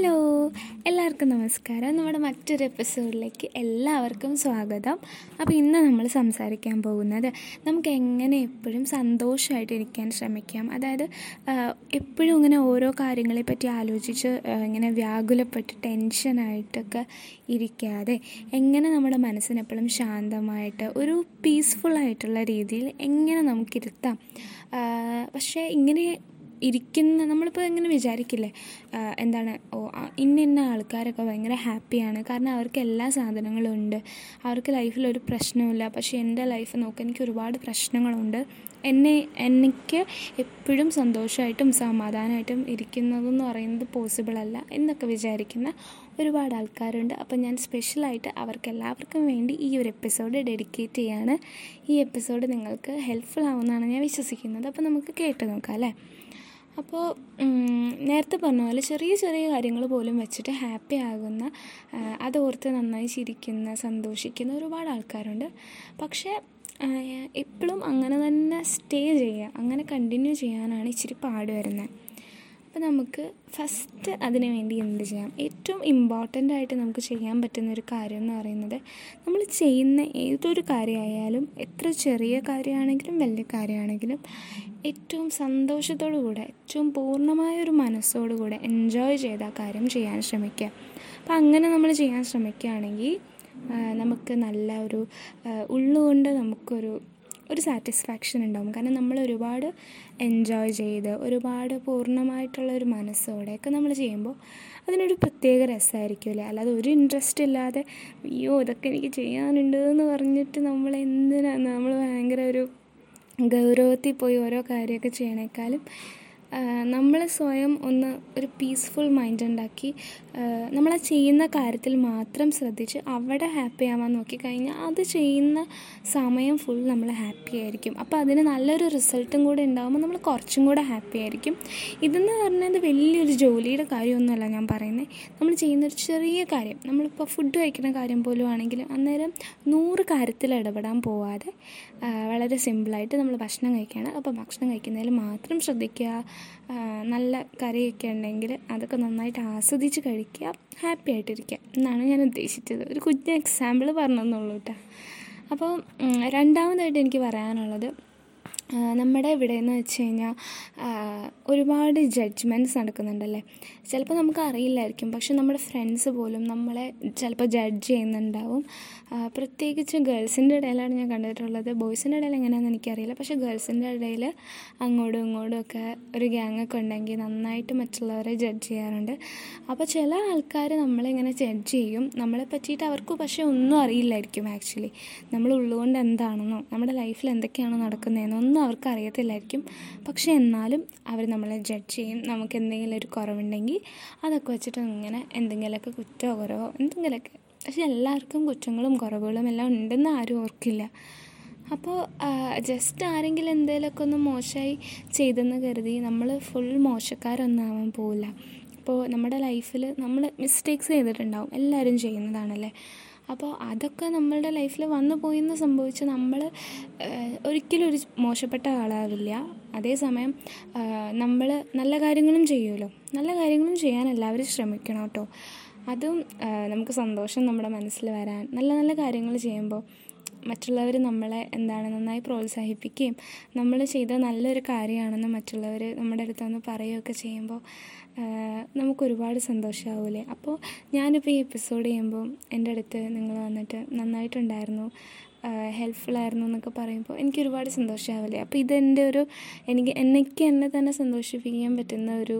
Hello എല്ലാവർക്കും നമസ്കാരം. നമ്മുടെ മറ്റൊരു എപ്പിസോഡിലേക്ക് എല്ലാവർക്കും സ്വാഗതം. അപ്പോൾ ഇന്ന് നമ്മൾ സംസാരിക്കാൻ പോകുന്നത് നമുക്ക് എങ്ങനെ എപ്പോഴും സന്തോഷമായിട്ട് ഇരിക്കാൻ ശ്രമിക്കാം. അതായത് എപ്പോഴും ഇങ്ങനെ ഓരോ കാര്യങ്ങളെ പറ്റി ആലോചിച്ച് ഇങ്ങനെ വ്യാകുലപ്പെട്ട് ടെൻഷനായിട്ടൊക്കെ ഇരിക്കാതെ എങ്ങനെ നമ്മുടെ മനസ്സിനെപ്പോഴും ശാന്തമായിട്ട് ഒരു പീസ്ഫുള്ളായിട്ടുള്ള രീതിയിൽ എങ്ങനെ നമുക്കിരുത്താം പക്ഷേ ഇങ്ങനെ ഇരിക്കുന്ന നമ്മളിപ്പോൾ എങ്ങനെ വിചാരിക്കില്ലേ എന്താണ് ഓ ഇന്ന ഇന്ന ആൾക്കാരൊക്കെ ഭയങ്കര ഹാപ്പിയാണ്. കാരണം അവർക്ക് എല്ലാ സാധനങ്ങളും ഉണ്ട്. അവർക്ക് ലൈഫിൽ ഒരു പ്രശ്നവുമില്ല. പക്ഷേ എന്റെ ലൈഫ് നോക്ക് എനിക്ക് ഒരുപാട് പ്രശ്നങ്ങളുണ്ട്. എന്നെ എനിക്ക് എപ്പോഴും സന്തോഷമായിട്ടും സമാധാനമായിട്ടും ഇരിക്കുന്നതെന്ന് പറയുന്നത് പോസിബിൾ അല്ല എന്നൊക്കെ വിചാരിക്കുന്ന ഒരുപാട് ആൾക്കാരുണ്ട്. അപ്പോൾ ഞാൻ സ്പെഷ്യലായിട്ട് അവർക്ക് എല്ലാവർക്കും വേണ്ടി ഈ ഒരു എപ്പിസോഡ് ഡെഡിക്കേറ്റ് ചെയ്യാണ്. ഈ എപ്പിസോഡ് നിങ്ങൾക്ക് ഹെൽപ്ഫുൾ ആവുമെന്നാണ് ഞാൻ വിശ്വസിക്കുന്നത്. അപ്പോൾ നമുക്ക് കേട്ട് നോക്കാം അല്ലേ? അപ്പോൾ നേരത്തെ പറഞ്ഞ പോലെ ചെറിയ ചെറിയ കാര്യങ്ങൾ പോലും വെച്ചിട്ട് ഹാപ്പി ആകുന്ന അതോർത്ത് നന്നായി ചിരിക്കുന്ന സന്തോഷിക്കുന്ന ഒരുപാട് ആൾക്കാരുണ്ട്. പക്ഷേ എപ്പോഴും അങ്ങനെ തന്നെ സ്റ്റേ ചെയ്യുക അങ്ങനെ കണ്ടിന്യൂ ചെയ്യാനാണ് ഇച്ചിരി പാട് വരുന്നത്. അപ്പോൾ നമുക്ക് ഫസ്റ്റ് അതിന് വേണ്ടി എന്ത് ചെയ്യാം? ഏറ്റവും ഇമ്പോർട്ടന്റ് ആയിട്ട് നമുക്ക് ചെയ്യാൻ പറ്റുന്ന ഒരു കാര്യം എന്ന് പറയുന്നത് നമ്മൾ ചെയ്യുന്ന ഏതൊരു കാര്യമായാലും എത്ര ചെറിയ കാര്യമാണെങ്കിലും വലിയ കാര്യമാണെങ്കിലും ഏറ്റവും സന്തോഷത്തോടു കൂടെ ഏറ്റവും പൂർണമായ ഒരു മനസ്സോടു കൂടെ എൻജോയ് ചെയ്ത് ആ കാര്യം ചെയ്യാൻ ശ്രമിക്കുക. അപ്പോൾ അങ്ങനെ നമ്മൾ ചെയ്യാൻ ശ്രമിക്കുകയാണെങ്കിൽ നമുക്ക് നല്ല ഒരു ഉള്ളുകൊണ്ട് നമുക്കൊരു ഒരു സാറ്റിസ്ഫാക്ഷൻ ഉണ്ടാവും. കാരണം നമ്മൾ ഒരുപാട് എൻജോയ് ചെയ്ത് ഒരുപാട് പൂർണമായിട്ടുള്ള ഒരു മനസ്സോടെയൊക്കെ നമ്മൾ ചെയ്യുമ്പോൾ അതിനൊരു പ്രത്യേക രസമായിരിക്കും അല്ലേ? അല്ലാതെ ഒരു ഇൻട്രസ്റ്റ് ഇല്ലാതെ അയ്യോ ഇതൊക്കെ എനിക്ക് ചെയ്യാനുണ്ട് എന്ന് പറഞ്ഞിട്ട് നമ്മൾ എന്തിനാണ് നമ്മൾ ഭയങ്കര ഒരു ഗൗരവത്തിൽ പോയി ഓരോ കാര്യമൊക്കെ ചെയ്യണേക്കാളും നമ്മൾ സ്വയം ഒന്ന് ഒരു പീസ്ഫുൾ മൈൻഡ് ഉണ്ടാക്കി നമ്മൾ ആ ചെയ്യുന്ന കാര്യത്തിൽ മാത്രം ശ്രദ്ധിച്ച് അവിടെ ഹാപ്പി ആവാൻ നോക്കിക്കഴിഞ്ഞാൽ അത് ചെയ്യുന്ന സമയം ഫുൾ നമ്മൾ ഹാപ്പി ആയിരിക്കും. അപ്പോൾ അതിന് നല്ലൊരു റിസൾട്ടും കൂടെ ഉണ്ടാകുമ്പോൾ നമ്മൾ കുറച്ചും കൂടെ ഹാപ്പി ആയിരിക്കും. ഇതെന്ന് പറഞ്ഞത് വലിയൊരു ജോലിയുടെ കാര്യമൊന്നുമല്ല ഞാൻ പറയുന്നത് നമ്മൾ ചെയ്യുന്നൊരു ചെറിയ കാര്യം നമ്മളിപ്പോൾ ഫുഡ് കഴിക്കുന്ന കാര്യം പോലും ആണെങ്കിലും അന്നേരം നൂറ് കാര്യത്തിൽ ഇടപെടാൻ പോവാതെ വളരെ സിമ്പിളായിട്ട് നമ്മൾ ഭക്ഷണം കഴിക്കുകയാണ്. അപ്പോൾ ഭക്ഷണം കഴിക്കുന്നതിൽ മാത്രം ശ്രദ്ധിക്കുക നല്ല കറിയൊക്കെ ഉണ്ടെങ്കിൽ അതൊക്കെ നന്നായിട്ട് ആസ്വദിച്ച് കഴിക്കുക ഹാപ്പി ആയിട്ടിരിക്കുക എന്നാണ് ഞാൻ ഉദ്ദേശിച്ചത്. ഒരു കുഞ്ഞ് എക്സാമ്പിൾ പറഞ്ഞതെന്നുള്ളൂ കേട്ടോ. അപ്പോൾ രണ്ടാമതായിട്ട് എനിക്ക് പറയാനുള്ളത് നമ്മുടെ ഇവിടെ എന്ന് വെച്ച് കഴിഞ്ഞാൽ ഒരുപാട് ജഡ്ജ്മെന്റ്സ് നടക്കുന്നുണ്ടല്ലേ? ചിലപ്പോൾ നമുക്ക് അറിയില്ലായിരിക്കും പക്ഷെ നമ്മുടെ ഫ്രണ്ട്സ് പോലും നമ്മളെ ചിലപ്പോൾ ജഡ്ജ് ചെയ്യുന്നുണ്ടാവും. പ്രത്യേകിച്ച് ഗേൾസിന്റെ ഇടയിലാണ് ഞാൻ കണ്ടിട്ടുള്ളത്. ബോയ്സിന്റെ ഇടയിൽ എങ്ങനെയാണെന്ന് എനിക്കറിയില്ല. പക്ഷേ ഗേൾസിന്റെ ഇടയിൽ അങ്ങോട്ടും ഇങ്ങോട്ടും ഒക്കെ ഒരു ഗ്യാങ്ങൊക്കെ ഉണ്ടെങ്കിൽ നന്നായിട്ട് മറ്റുള്ളവരെ ജഡ്ജ് ചെയ്യാറുണ്ട്. അപ്പോൾ ചില ആൾക്കാർ നമ്മളിങ്ങനെ ജഡ്ജ് ചെയ്യും? നമ്മളെ പറ്റിയിട്ട് അവർക്ക് പക്ഷേ ഒന്നും അറിയില്ലായിരിക്കും ആക്ച്വലി നമ്മൾ ഉള്ളുകൊണ്ട് എന്താണെന്നോ നമ്മുടെ ലൈഫിൽ എന്തൊക്കെയാണോ നടക്കുന്നതെന്നോ ഒന്നും അവർക്ക് അറിയത്തില്ലായിരിക്കും. പക്ഷേ എന്നാലും അവർ നമ്മളെ ജഡ്ജ് ചെയ്യും. നമുക്ക് എന്തെങ്കിലും ഒരു കുറവുണ്ടെങ്കിൽ അതൊക്കെ വെച്ചിട്ട് ഇങ്ങനെ എന്തെങ്കിലുമൊക്കെ കുറ്റമോ കുറവോ എന്തെങ്കിലുമൊക്കെ. പക്ഷെ എല്ലാവർക്കും കുറ്റങ്ങളും കുറവുകളും എല്ലാം ഉണ്ടെന്ന് ആരും ഓർക്കില്ല. അപ്പോൾ ജസ്റ്റ് ആരെങ്കിലും എന്തെങ്കിലുമൊക്കെ ഒന്ന് മോശമായി ചെയ്തെന്ന് കരുതി നമ്മൾ ഫുൾ മോശക്കാരൊന്നും ആവാൻ പോവില്ല. അപ്പോൾ നമ്മുടെ ലൈഫിൽ നമ്മൾ മിസ്റ്റേക്സ് ചെയ്തിട്ടുണ്ടാവും. എല്ലാവരും ചെയ്യുന്നതാണല്ലേ? അപ്പോൾ അതൊക്കെ നമ്മളുടെ ലൈഫിൽ വന്നു പോയിന്ന് സംഭവിച്ച് നമ്മൾ ഒരിക്കലും ഒരു മോശപ്പെട്ട ആളാവില്ല. അതേസമയം നമ്മൾ നല്ല കാര്യങ്ങളും ചെയ്യുമല്ലോ. നല്ല കാര്യങ്ങളും ചെയ്യാൻ എല്ലാവരും ശ്രമിക്കണം കേട്ടോ. അതും നമുക്ക് സന്തോഷം നമ്മുടെ മനസ്സിൽ വരാൻ നല്ല നല്ല കാര്യങ്ങൾ ചെയ്യുമ്പോൾ മറ്റുള്ളവർ നമ്മളെ എന്താണ് നന്നായി പ്രോത്സാഹിപ്പിക്കുകയും നമ്മൾ ചെയ്ത നല്ലൊരു കാര്യമാണെന്ന് മറ്റുള്ളവർ നമ്മുടെ അടുത്ത് വന്ന് പറയുകയൊക്കെ ചെയ്യുമ്പോൾ ആ, നമുക്ക് ഒരുപാട് സന്തോഷമാവില്ലേ അപ്പോൾ ഞാനിപ്പോൾ ഈ എപ്പിസോഡ് ചെയ്യുമ്പോൾ എന്റെ അടുത്ത് നിങ്ങൾ വന്നിട്ട് നന്നായിട്ടുണ്ടായിരുന്നു ഹെൽപ്ഫുള്ളായിരുന്നു എന്നൊക്കെ പറയുമ്പോൾ എനിക്ക് ഒരുപാട് സന്തോഷമാവില്ലേ അപ്പോൾ ഇതെന്റെ ഒരു എനിക്ക് എനിക്ക് എന്നെ തന്നെ സന്തോഷിപ്പിക്കാൻ പറ്റുന്ന ഒരു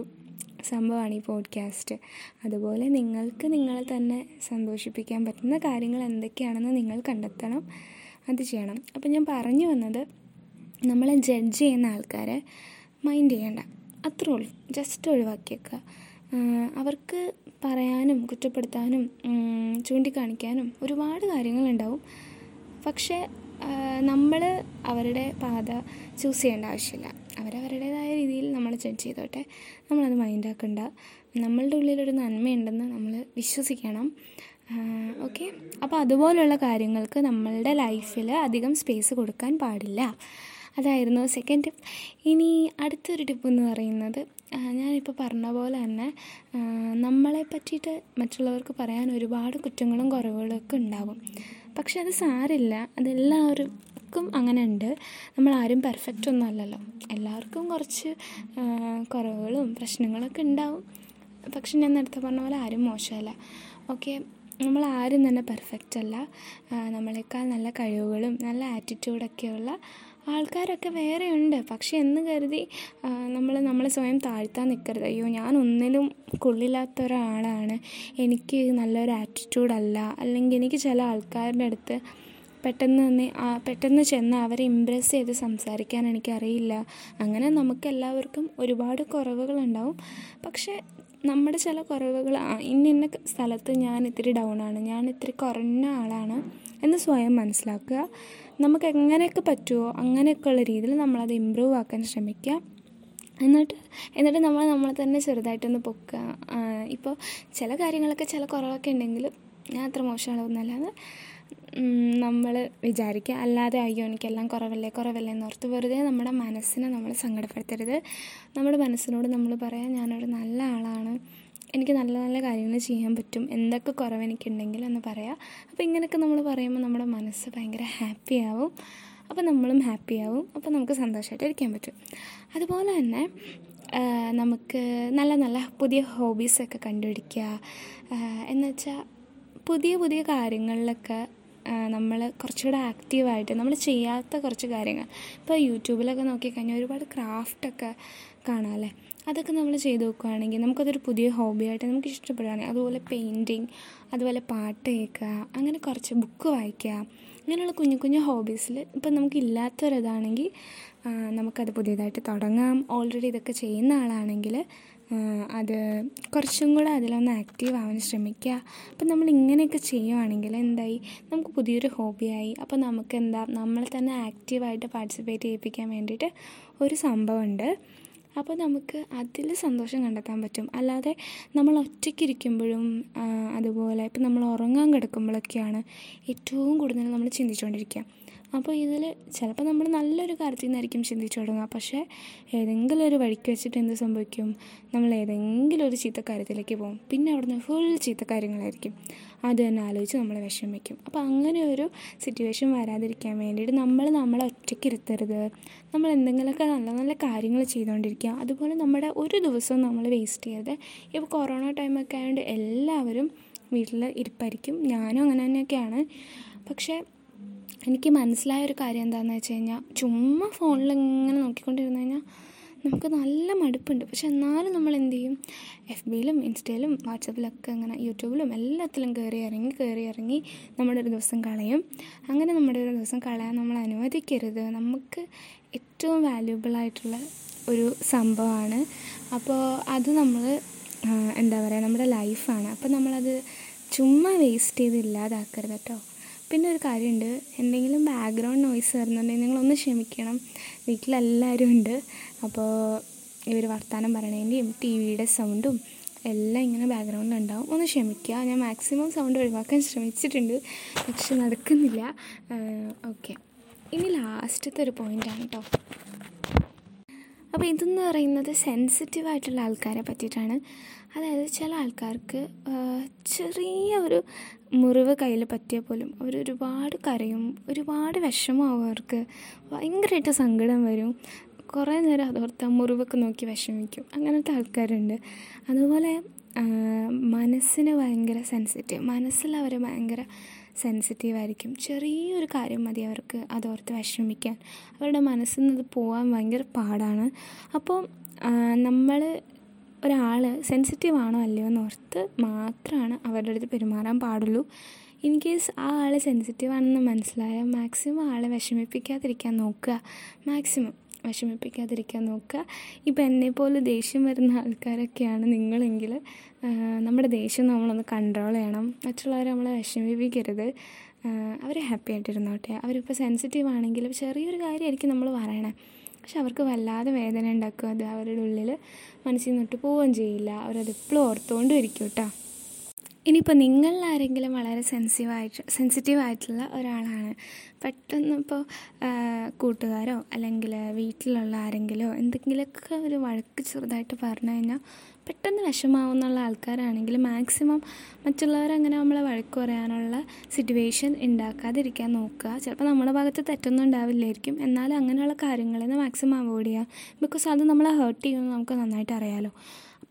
സംഭവമാണ് ഈ പോഡ്കാസ്റ്റ് അതുപോലെ നിങ്ങൾക്ക് നിങ്ങളെ തന്നെ സന്തോഷിപ്പിക്കാൻ പറ്റുന്ന കാര്യങ്ങൾ എന്തൊക്കെയാണെന്ന് നിങ്ങൾ കണ്ടെത്തണം അത് ചെയ്യണം. അപ്പോൾ ഞാൻ പറഞ്ഞു വന്നത് നമ്മളെ ജഡ്ജ് ചെയ്യുന്ന ആൾക്കാരെ മൈൻഡ് ചെയ്യേണ്ട. അത്രേ ഉള്ളൂ. ജസ്റ്റ് ഒഴിവാക്കിയേക്കുക. അവർക്ക് പറയാനും കുറ്റപ്പെടുത്താനും ചൂണ്ടിക്കാണിക്കാനും ഒരുപാട് കാര്യങ്ങളുണ്ടാവും. പക്ഷേ നമ്മൾ അവരുടെ പാത ചൂസ് ചെയ്യേണ്ട ആവശ്യമില്ല. അവരവരുടേതായ രീതിയിൽ നമ്മൾ ജഡ്ജ് ചെയ്തോട്ടെ. നമ്മളത് മൈൻഡാക്കണ്ട നമ്മളുടെ ഉള്ളിലൊരു നന്മയുണ്ടെന്ന് നമ്മൾ വിശ്വസിക്കണം. ഓക്കെ അപ്പോൾ അതുപോലുള്ള കാര്യങ്ങൾക്ക് നമ്മളുടെ ലൈഫിൽ അധികം സ്പേസ് കൊടുക്കാൻ പാടില്ല. അതായിരുന്നു സെക്കൻഡ് ടിപ്പ് ഇനി അടുത്തൊരു ടിപ്പ് എന്ന് പറയുന്നത് ഞാനിപ്പോൾ പറഞ്ഞ പോലെ തന്നെ നമ്മളെ പറ്റിയിട്ട് മറ്റുള്ളവർക്ക് പറയാൻ ഒരുപാട് കുറ്റങ്ങളും കുറവുകളൊക്കെ ഉണ്ടാകും. പക്ഷെ അത് സാരില്ല. അതെല്ലാവർക്കും അങ്ങനെ ഉണ്ട് നമ്മളാരും പെർഫെക്റ്റ് ഒന്നും അല്ലല്ലോ. എല്ലാവർക്കും കുറച്ച് കുറവുകളും പ്രശ്നങ്ങളൊക്കെ ഉണ്ടാവും. പക്ഷെ ഞാൻ നേരത്തെ പറഞ്ഞ പോലെ ആരും മോശമല്ല. ഓക്കെ? നമ്മൾ ആരും തന്നെ പെർഫെക്റ്റ് അല്ല. നമ്മളെക്കാൾ നല്ല കഴിവുകളും നല്ല ആറ്റിറ്റ്യൂഡൊക്കെയുള്ള ആൾക്കാരൊക്കെ വേറെയുണ്ട്. പക്ഷേ എന്ന് കരുതി നമ്മൾ നമ്മളെ സ്വയം താഴ്ത്താൻ നിൽക്കരുത് അയ്യോ ഞാൻ ഒന്നിലും കൊള്ളില്ലാത്ത ഒരാളാണ്. എനിക്ക് നല്ലൊരു ആറ്റിറ്റ്യൂഡല്ല അല്ലെങ്കിൽ എനിക്ക് ചില ആൾക്കാരുടെ അടുത്ത് പെട്ടെന്ന് തന്നെ പെട്ടെന്ന് ചെന്ന് അവരെ ഇമ്പ്രസ് ചെയ്ത് സംസാരിക്കാൻ എനിക്കറിയില്ല. അങ്ങനെ നമുക്ക് എല്ലാവർക്കും ഒരുപാട് കുറവുകളുണ്ടാവും. പക്ഷേ നമ്മുടെ ചില കുറവുകൾ ഇന്ന ഇന്ന സ്ഥലത്ത് ഞാൻ ഇത്തിരി ഡൗൺ ആണ്. ഞാൻ ഇത്തിരി കുറഞ്ഞ ആളാണ് എന്ന് സ്വയം മനസ്സിലാക്കുക. നമുക്ക് എങ്ങനെയൊക്കെ പറ്റുമോ അങ്ങനെയൊക്കെയുള്ള രീതിയിൽ നമ്മളത് ഇമ്പ്രൂവ് ആക്കാൻ ശ്രമിക്കുക. എന്നിട്ട് എന്നിട്ട് നമ്മൾ നമ്മളെ തന്നെ ചെറുതായിട്ടൊന്ന് പൊക്കുക. ഇപ്പോൾ ചില കാര്യങ്ങളൊക്കെ ചില കുറവൊക്കെ ഉണ്ടെങ്കിലും ഞാൻ അത്ര മോശമാണെന്നല്ലാതെ നമ്മൾ വിചാരിക്കുക. അല്ലാതെ അയ്യോ എനിക്കെല്ലാം കുറവല്ലേ കുറവല്ലേ എന്ന് എന്നോർത്ത് വെറുതെ നമ്മുടെ മനസ്സിനെ നമ്മൾ സങ്കടപ്പെടുത്തരുത്. നമ്മുടെ മനസ്സിനോട് നമ്മൾ പറയാം ഞാനൊരു നല്ല ആളാണ്. എനിക്ക് നല്ല നല്ല കാര്യങ്ങൾ ചെയ്യാൻ പറ്റും. എന്തൊക്കെ കുറവ് എനിക്കുണ്ടെങ്കിൽ എന്ന് പറയാം. അപ്പോൾ ഇങ്ങനെയൊക്കെ നമ്മൾ പറയുമ്പോൾ നമ്മുടെ മനസ്സ് ഭയങ്കര ഹാപ്പി ആവും. അപ്പോൾ നമ്മളും ഹാപ്പി ആവും. അപ്പോൾ നമുക്ക് സന്തോഷമായിട്ട് ഇരിക്കാൻ പറ്റും. അതുപോലെ തന്നെ നമുക്ക് നല്ല നല്ല പുതിയ ഹോബീസൊക്കെ കണ്ടുപിടിക്കുക. എന്നുവെച്ചാൽ പുതിയ പുതിയ കാര്യങ്ങളിലൊക്കെ നമ്മൾ കുറച്ചുകൂടെ ആക്റ്റീവായിട്ട് നമ്മൾ ചെയ്യാത്ത കുറച്ച് കാര്യങ്ങൾ. ഇപ്പോൾ യൂട്യൂബിലൊക്കെ നോക്കിക്കഴിഞ്ഞാൽ ഒരുപാട് ക്രാഫ്റ്റൊക്കെ കാണാമല്ലേ അതൊക്കെ നമ്മൾ ചെയ്ത് നോക്കുകയാണെങ്കിൽ നമുക്കതൊരു പുതിയ ഹോബിയായിട്ട് നമുക്ക് ഇഷ്ടപ്പെടുകയാണെങ്കിൽ അതുപോലെ പെയിന്റിങ് അതുപോലെ പാട്ട് കേൾക്കുക അങ്ങനെ കുറച്ച് ബുക്ക് വായിക്കുക അങ്ങനെയുള്ള കുഞ്ഞു കുഞ്ഞു ഹോബീസിൽ ഇപ്പം നമുക്കില്ലാത്തൊരിതാണെങ്കിൽ നമുക്കത് പുതിയതായിട്ട് തുടങ്ങാം. ഓൾറെഡി ഇതൊക്കെ ചെയ്യുന്ന ആളാണെങ്കിൽ അത് കുറച്ചും കൂടെ അതിലൊന്ന് ആക്റ്റീവ് ആവാൻ ശ്രമിക്കുക. അപ്പം നമ്മൾ ഇങ്ങനെയൊക്കെ ചെയ്യുവാണെങ്കിൽ എന്തായി? നമുക്ക് പുതിയൊരു ഹോബിയായി അപ്പോൾ നമുക്ക് എന്താ നമ്മളെ തന്നെ ആക്റ്റീവായിട്ട് പാർട്ടിസിപ്പേറ്റ് ചെയ്യിപ്പിക്കാൻ വേണ്ടിയിട്ട് ഒരു സംഭവമുണ്ട്. അപ്പോൾ നമുക്ക് അതിൽ സന്തോഷം കണ്ടെത്താൻ പറ്റും. അല്ലാതെ നമ്മൾ ഒറ്റയ്ക്കിരിക്കുമ്പോഴും അതുപോലെ ഇപ്പം നമ്മൾ ഉറങ്ങാൻ കിടക്കുമ്പോഴൊക്കെയാണ് ഏറ്റവും കൂടുതൽ നമ്മൾ ചിന്തിച്ചുകൊണ്ടിരിക്കുക. അപ്പോൾ ഇതിൽ ചിലപ്പോൾ നമ്മൾ നല്ലൊരു കാര്യത്തിൽ നിന്നായിരിക്കും ചിന്തിച്ചു തുടങ്ങുക. പക്ഷേ ഏതെങ്കിലും ഒരു വഴിക്ക് വെച്ചിട്ട് എന്ത് സംഭവിക്കും? നമ്മൾ ഏതെങ്കിലും ഒരു ചീത്ത കാര്യത്തിലേക്ക് പോകും. പിന്നെ അവിടുന്ന് ഫുൾ ചീത്ത കാര്യങ്ങളായിരിക്കും അത് തന്നെ ആലോചിച്ച് നമ്മൾ വിഷമിക്കും. അപ്പോൾ അങ്ങനെ ഒരു സിറ്റുവേഷൻ വരാതിരിക്കാൻ വേണ്ടിയിട്ട് നമ്മൾ നമ്മളെ ഒറ്റയ്ക്ക് ഇരുത്തരുത്. നമ്മൾ എന്തെങ്കിലുമൊക്കെ നല്ല നല്ല കാര്യങ്ങൾ ചെയ്തുകൊണ്ടിരിക്കുക. അതുപോലെ നമ്മുടെ ഒരു ദിവസവും നമ്മൾ വേസ്റ്റ് ചെയ്യരുത്. ഇപ്പോൾ കൊറോണ ടൈമൊക്കെ ആയതുകൊണ്ട് എല്ലാവരും വീട്ടിൽ ഇരിപ്പായിരിക്കും. ഞാനും അങ്ങനെ തന്നെയൊക്കെയാണ്. പക്ഷേ എനിക്ക് മനസ്സിലായ ഒരു കാര്യം എന്താണെന്ന് വെച്ച് കഴിഞ്ഞാൽ ചുമ്മാ ഫോണിൽ ഇങ്ങനെ നോക്കിക്കൊണ്ടിരുന്നു കഴിഞ്ഞാൽ നമുക്ക് നല്ല മടുപ്പുണ്ട്. പക്ഷെ എന്നാലും നമ്മൾ എന്ത് ചെയ്യും? എഫ് ബിയിലും ഇൻസ്റ്റയിലും വാട്സപ്പിലൊക്കെ അങ്ങനെ യൂട്യൂബിലും എല്ലാത്തിലും കയറി ഇറങ്ങി കയറി ഇറങ്ങി നമ്മുടെ ഒരു ദിവസം കളയും. അങ്ങനെ നമ്മുടെ ഒരു ദിവസം കളയാൻ നമ്മൾ അനുവദിക്കരുത്. നമുക്ക് ഏറ്റവും വാല്യൂബിളായിട്ടുള്ള ഒരു സംഭവമാണ്. അപ്പോൾ അത് നമ്മൾ എന്താ പറയുക നമ്മുടെ ലൈഫാണ് അപ്പോൾ നമ്മളത് ചുമ്മാ വേസ്റ്റ് ചെയ്ത് ഇല്ലാതാക്കരുത് കേട്ടോ. പിന്നെ ഒരു കാര്യമുണ്ട്. എന്തെങ്കിലും ബാക്ക്ഗ്രൗണ്ട് നോയ്സ് വരുന്നുണ്ടെങ്കിൽ നിങ്ങളൊന്ന് ക്ഷമിക്കണം. വീട്ടിലെല്ലാവരും ഉണ്ട് അപ്പോൾ ഇവർ വർത്തമാനം പറയണതിന്റെയും ടി വിയുടെ സൗണ്ടും എല്ലാം ഇങ്ങനെ ബാക്ക്ഗ്രൗണ്ടിലുണ്ടാവും ഒന്ന് ക്ഷമിക്കുക. ഞാൻ മാക്സിമം സൗണ്ട് ഒഴിവാക്കാൻ ശ്രമിച്ചിട്ടുണ്ട്. പക്ഷെ നടക്കുന്നില്ല. ഓക്കെ ഇനി ലാസ്റ്റത്തെ ഒരു പോയിന്റാണ് കേട്ടോ അപ്പോൾ ഇതെന്ന് പറയുന്നത് സെൻസിറ്റീവ് ആയിട്ടുള്ള ആൾക്കാരെ പറ്റിയിട്ടാണ്. അതായത് ചില ആൾക്കാർക്ക് ചെറിയ ഒരു മുറിവ് കയ്യിൽ പറ്റിയാൽ പോലും അവർ ഒരുപാട് കരയും ഒരുപാട് വിഷമമാവും അവർക്ക്. ഭയങ്കരമായിട്ട് സങ്കടം വരും. കുറേ നേരം അതോർത്ത് ആ മുറിവൊക്കെ നോക്കി വിഷമിക്കും. അങ്ങനത്തെ ആൾക്കാരുണ്ട്. അതുപോലെ മനസ്സിന് ഭയങ്കര സെൻസിറ്റീവ് മനസ്സിൽ അവർ ഭയങ്കര സെൻസിറ്റീവ് ആയിരിക്കും. ചെറിയൊരു കാര്യം മതി അവർക്ക് അതോർത്ത് വിഷമിക്കാൻ. അവരുടെ മനസ്സിൽ നിന്ന് പോകാൻ ഭയങ്കര പാടാണ്. അപ്പോൾ നമ്മൾ ഒരാൾ സെൻസിറ്റീവ് ആണോ അല്ലയോ എന്ന് ഓർത്ത് മാത്രമാണ് അവരുടെ അടുത്ത് പെരുമാറാൻ പാടുള്ളൂ. ഇൻ കേസ് ആ ആൾ സെൻസിറ്റീവ് ആണെന്ന് മനസ്സിലായാൽ മാക്സിമം ആളെ വിഷമിപ്പിക്കാതിരിക്കാൻ നോക്കുക. മാക്സിമം വിഷമിപ്പിക്കാതിരിക്കാൻ നോക്കുക. ഇപ്പം എന്നെപ്പോലെ ദേഷ്യം വരുന്ന ആൾക്കാരൊക്കെയാണ് നിങ്ങളെങ്കിൽ നമ്മുടെ ദേഷ്യം നമ്മളൊന്ന് കൺട്രോൾ ചെയ്യണം. മറ്റുള്ളവരെ നമ്മളെ വിഷമിപ്പിക്കരുത്. അവർ ഹാപ്പി ആയിട്ടിരുന്നോട്ടെ. അവരിപ്പോൾ സെൻസിറ്റീവ് ആണെങ്കിലും ചെറിയൊരു കാര്യമായിരിക്കും നമ്മൾ പറയണേ. പക്ഷെ അവർക്ക് വല്ലാതെ വേദന ഉണ്ടാക്കും അത് അവരുടെ ഉള്ളിൽ മനസ്സിൽ നിന്നിട്ട് പോവുകയും ചെയ്യില്ല. അവരത് എപ്പോഴും ഓർത്തുകൊണ്ടും കേട്ടോ. ഇനിയിപ്പോൾ നിങ്ങളിൽ ആരെങ്കിലും വളരെ സെൻസിറ്റീവായിട്ട് സെൻസിറ്റീവ് ആയിട്ടുള്ള ഒരാളാണ്. പെട്ടെന്ന് ഇപ്പോൾ കൂട്ടുകാരോ അല്ലെങ്കിൽ വീട്ടിലുള്ള ആരെങ്കിലോ എന്തെങ്കിലുമൊക്കെ ഒരു വഴക്ക് ചെറുതായിട്ട് പറഞ്ഞു കഴിഞ്ഞാൽ പെട്ടെന്ന് വിഷമാവുന്നുള്ള ആൾക്കാരാണെങ്കിൽ മാക്സിമം മറ്റുള്ളവരങ്ങനെ നമ്മളെ വഴക്ക് പറയാനുള്ള സിറ്റുവേഷൻ ഉണ്ടാക്കാതിരിക്കാൻ നോക്കുക. ചിലപ്പോൾ നമ്മുടെ ഭാഗത്ത് തെറ്റൊന്നും ഉണ്ടാവില്ലായിരിക്കും. എന്നാലും അങ്ങനെയുള്ള കാര്യങ്ങളിൽ നിന്ന് മാക്സിമം അവോയ്ഡ് ചെയ്യുക. ബിക്കോസ് അത് നമ്മളെ ഹേർട്ട് ചെയ്യുമെന്ന് നമുക്ക് നന്നായിട്ട് അറിയാമല്ലോ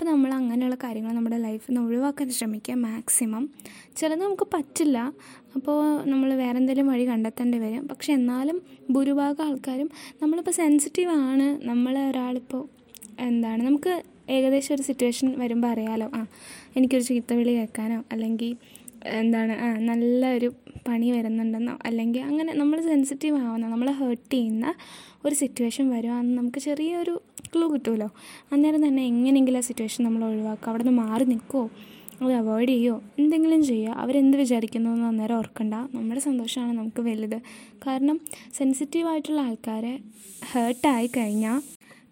അപ്പോൾ നമ്മൾ അങ്ങനെയുള്ള കാര്യങ്ങൾ നമ്മുടെ ലൈഫിൽ നിന്ന് ഒഴിവാക്കാൻ ശ്രമിക്കുക മാക്സിമം ചിലത് നമുക്ക് പറ്റില്ല. അപ്പോൾ നമ്മൾ വേറെ എന്തെങ്കിലും വഴി കണ്ടെത്തേണ്ടി വരും. പക്ഷെ എന്നാലും ഭൂരിഭാഗം ആൾക്കാരും നമ്മളിപ്പോൾ സെൻസിറ്റീവ് ആണ്. നമ്മൾ ഒരാളിപ്പോൾ എന്താണ്? നമുക്ക് ഏകദേശം ഒരു സിറ്റുവേഷൻ വരുമ്പോൾ അറിയാലോ. ആ എനിക്കൊരു ചീത്തവിളി കേൾക്കാനോ അല്ലെങ്കിൽ എന്താണ്? ആ നല്ല ഒരു പണി വരുന്നുണ്ടെന്നോ അല്ലെങ്കിൽ അങ്ങനെ നമ്മൾ സെൻസിറ്റീവ് ആവുന്ന നമ്മളെ ഹേർട്ട് ചെയ്യുന്ന ഒരു സിറ്റുവേഷൻ വരുവാന്ന് നമുക്ക് ചെറിയൊരു ക്ലൂ കിട്ടുമല്ലോ അന്നേരം തന്നെ എങ്ങനെയെങ്കിലും ആ സിറ്റുവേഷൻ നമ്മൾ ഒഴിവാക്കുക. അവിടെ നിന്ന് മാറി നിൽക്കുമോ അത് അവോയ്ഡ് ചെയ്യുമോ എന്തെങ്കിലും ചെയ്യുക. അവരെന്ത് വിചാരിക്കുന്നു എന്ന് അന്നേരം ഓർക്കണ്ട. നമ്മുടെ സന്തോഷമാണ് നമുക്ക് വലുത്. കാരണം സെൻസിറ്റീവായിട്ടുള്ള ആൾക്കാരെ ഹേർട്ടായി കഴിഞ്ഞാൽ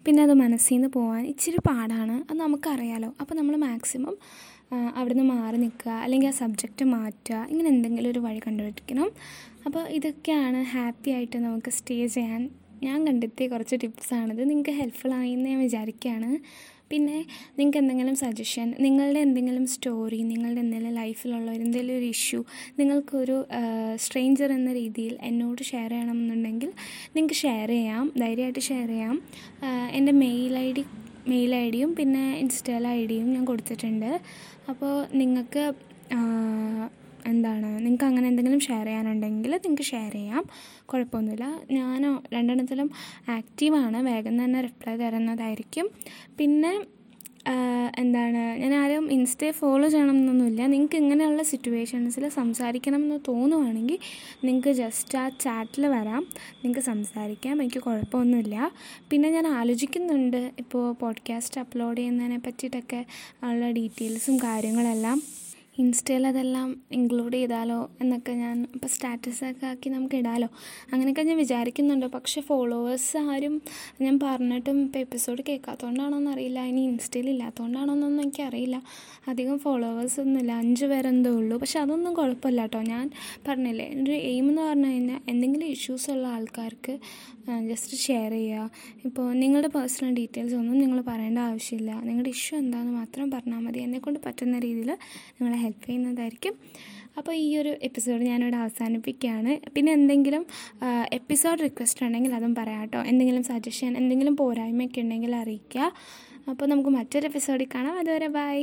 പിന്നെ അത് മനസ്സിൽ നിന്ന് പോകാൻ ഇച്ചിരി പാടാണ്. അത് നമുക്കറിയാലോ. അപ്പോൾ നമ്മൾ മാക്സിമം അവിടെ നിന്ന് മാറി നിൽക്കുക. അല്ലെങ്കിൽ ആ സബ്ജക്റ്റ് മാറ്റുക. ഇങ്ങനെ എന്തെങ്കിലും ഒരു വഴി കണ്ടുപിടിക്കണം. അപ്പോൾ ഇതൊക്കെയാണ് ഹാപ്പി ആയിട്ട് നമുക്ക് സ്റ്റേ ചെയ്യാൻ ഞാൻ കണ്ടെത്തിയ കുറച്ച് ടിപ്സാണിത്. നിങ്ങൾക്ക് ഹെൽപ്ഫുൾ ആയി എന്ന് ഞാൻ വിചാരിക്കുകയാണ് പിന്നെ നിങ്ങൾക്ക് എന്തെങ്കിലും സജഷൻ നിങ്ങളുടെ എന്തെങ്കിലും സ്റ്റോറി നിങ്ങളുടെ എന്തെങ്കിലും ലൈഫിലുള്ള എന്തെങ്കിലും ഒരു ഇഷ്യൂ നിങ്ങൾക്കൊരു സ്ട്രേഞ്ചർ എന്ന രീതിയിൽ എന്നോട് ഷെയർ ചെയ്യണമെന്നുണ്ടെങ്കിൽ നിങ്ങൾക്ക് ഷെയർ ചെയ്യാം. ധൈര്യമായിട്ട് ഷെയർ ചെയ്യാം. എന്റെ mail I D mail I ഡിയും പിന്നെ ഇൻസ്റ്റയിൽ ഐ ഡിയും ഞാൻ കൊടുത്തിട്ടുണ്ട്. അപ്പോൾ നിങ്ങൾക്ക് എന്താണ്? നിങ്ങൾക്ക് അങ്ങനെ എന്തെങ്കിലും ഷെയർ ചെയ്യാനുണ്ടെങ്കിൽ നിങ്ങൾക്ക് ഷെയർ ചെയ്യാം. കുഴപ്പമൊന്നുമില്ല. ഞാൻ രണ്ടെണ്ണത്തിലും ആക്റ്റീവാണ് വേഗം തന്നെ റിപ്ലൈ തരുന്നതായിരിക്കും. പിന്നെ എന്താണ്? ഞാൻ ആരും ഇൻസ്റ്റയെ ഫോളോ ചെയ്യണമെന്നൊന്നുമില്ല. നിങ്ങൾക്ക് ഇങ്ങനെയുള്ള സിറ്റുവേഷൻസിൽ സംസാരിക്കണമെന്ന് തോന്നുവാണെങ്കിൽ നിങ്ങൾക്ക് ജസ്റ്റ് ആ ചാറ്റിൽ വരാം. നിങ്ങൾക്ക് സംസാരിക്കാം. എനിക്ക് കുഴപ്പമൊന്നുമില്ല. പിന്നെ ഞാൻ ആലോചിക്കുന്നുണ്ട്. ഇപ്പോൾ പോഡ്കാസ്റ്റ് അപ്ലോഡ് ചെയ്യുന്നതിനെ പറ്റിയിട്ടൊക്കെ ഉള്ള ഡീറ്റെയിൽസും കാര്യങ്ങളെല്ലാം. ഇൻസ്റ്റയിൽ അതെല്ലാം ഇൻക്ലൂഡ് ചെയ്താലോ എന്നൊക്കെ ഞാൻ ഇപ്പോൾ സ്റ്റാറ്റസൊക്കെ ആക്കി നമുക്ക് ഇടാലോ അങ്ങനെയൊക്കെ ഞാൻ വിചാരിക്കുന്നുണ്ട്. പക്ഷേ ഫോളോവേഴ്സ് ആരും ഞാൻ പറഞ്ഞിട്ടും ഇപ്പോൾ എപ്പിസോഡ് കേൾക്കാത്തതുകൊണ്ടാണോന്ന് അറിയില്ല. ഇനി ഇൻസ്റ്റയിൽ ഇല്ലാത്തതുകൊണ്ടാണോന്നൊന്നും എനിക്കറിയില്ല. അധികം ഫോളോവേഴ്സ് ഒന്നുമില്ല അഞ്ച് പേരെന്തോ ഉള്ളൂ. പക്ഷെ അതൊന്നും കുഴപ്പമില്ല കേട്ടോ. ഞാൻ പറഞ്ഞില്ലേ ഒരു എയിം എന്ന് പറഞ്ഞു കഴിഞ്ഞാൽ എന്തെങ്കിലും ഇഷ്യൂസ് ഉള്ള ആൾക്കാർക്ക് ജസ്റ്റ് ഷെയർ ചെയ്യുക. ഇപ്പോൾ നിങ്ങളുടെ പേഴ്സണൽ ഡീറ്റെയിൽസ് ഒന്നും നിങ്ങൾ പറയേണ്ട ആവശ്യമില്ല. നിങ്ങളുടെ ഇഷ്യൂ എന്താണെന്ന് മാത്രം പറഞ്ഞാൽ മതി. എന്നെക്കൊണ്ട് പറ്റുന്ന രീതിയിൽ നിങ്ങളെ ഹെൽപ്പ് ചെയ്യുന്നതായിരിക്കും. അപ്പോൾ ഈ ഒരു എപ്പിസോഡ് ഞാനിവിടെ അവസാനിപ്പിക്കുകയാണ്. പിന്നെ എന്തെങ്കിലും എപ്പിസോഡ് റിക്വസ്റ്റ് ഉണ്ടെങ്കിൽ അതും പറയാം കേട്ടോ. എന്തെങ്കിലും സജഷൻ എന്തെങ്കിലും പോരായ്മയൊക്കെ ഉണ്ടെങ്കിൽ അറിയിക്കുക. അപ്പോൾ നമുക്ക് മറ്റൊരു എപ്പിസോഡിൽ കാണാം. അതുവരെ ബൈ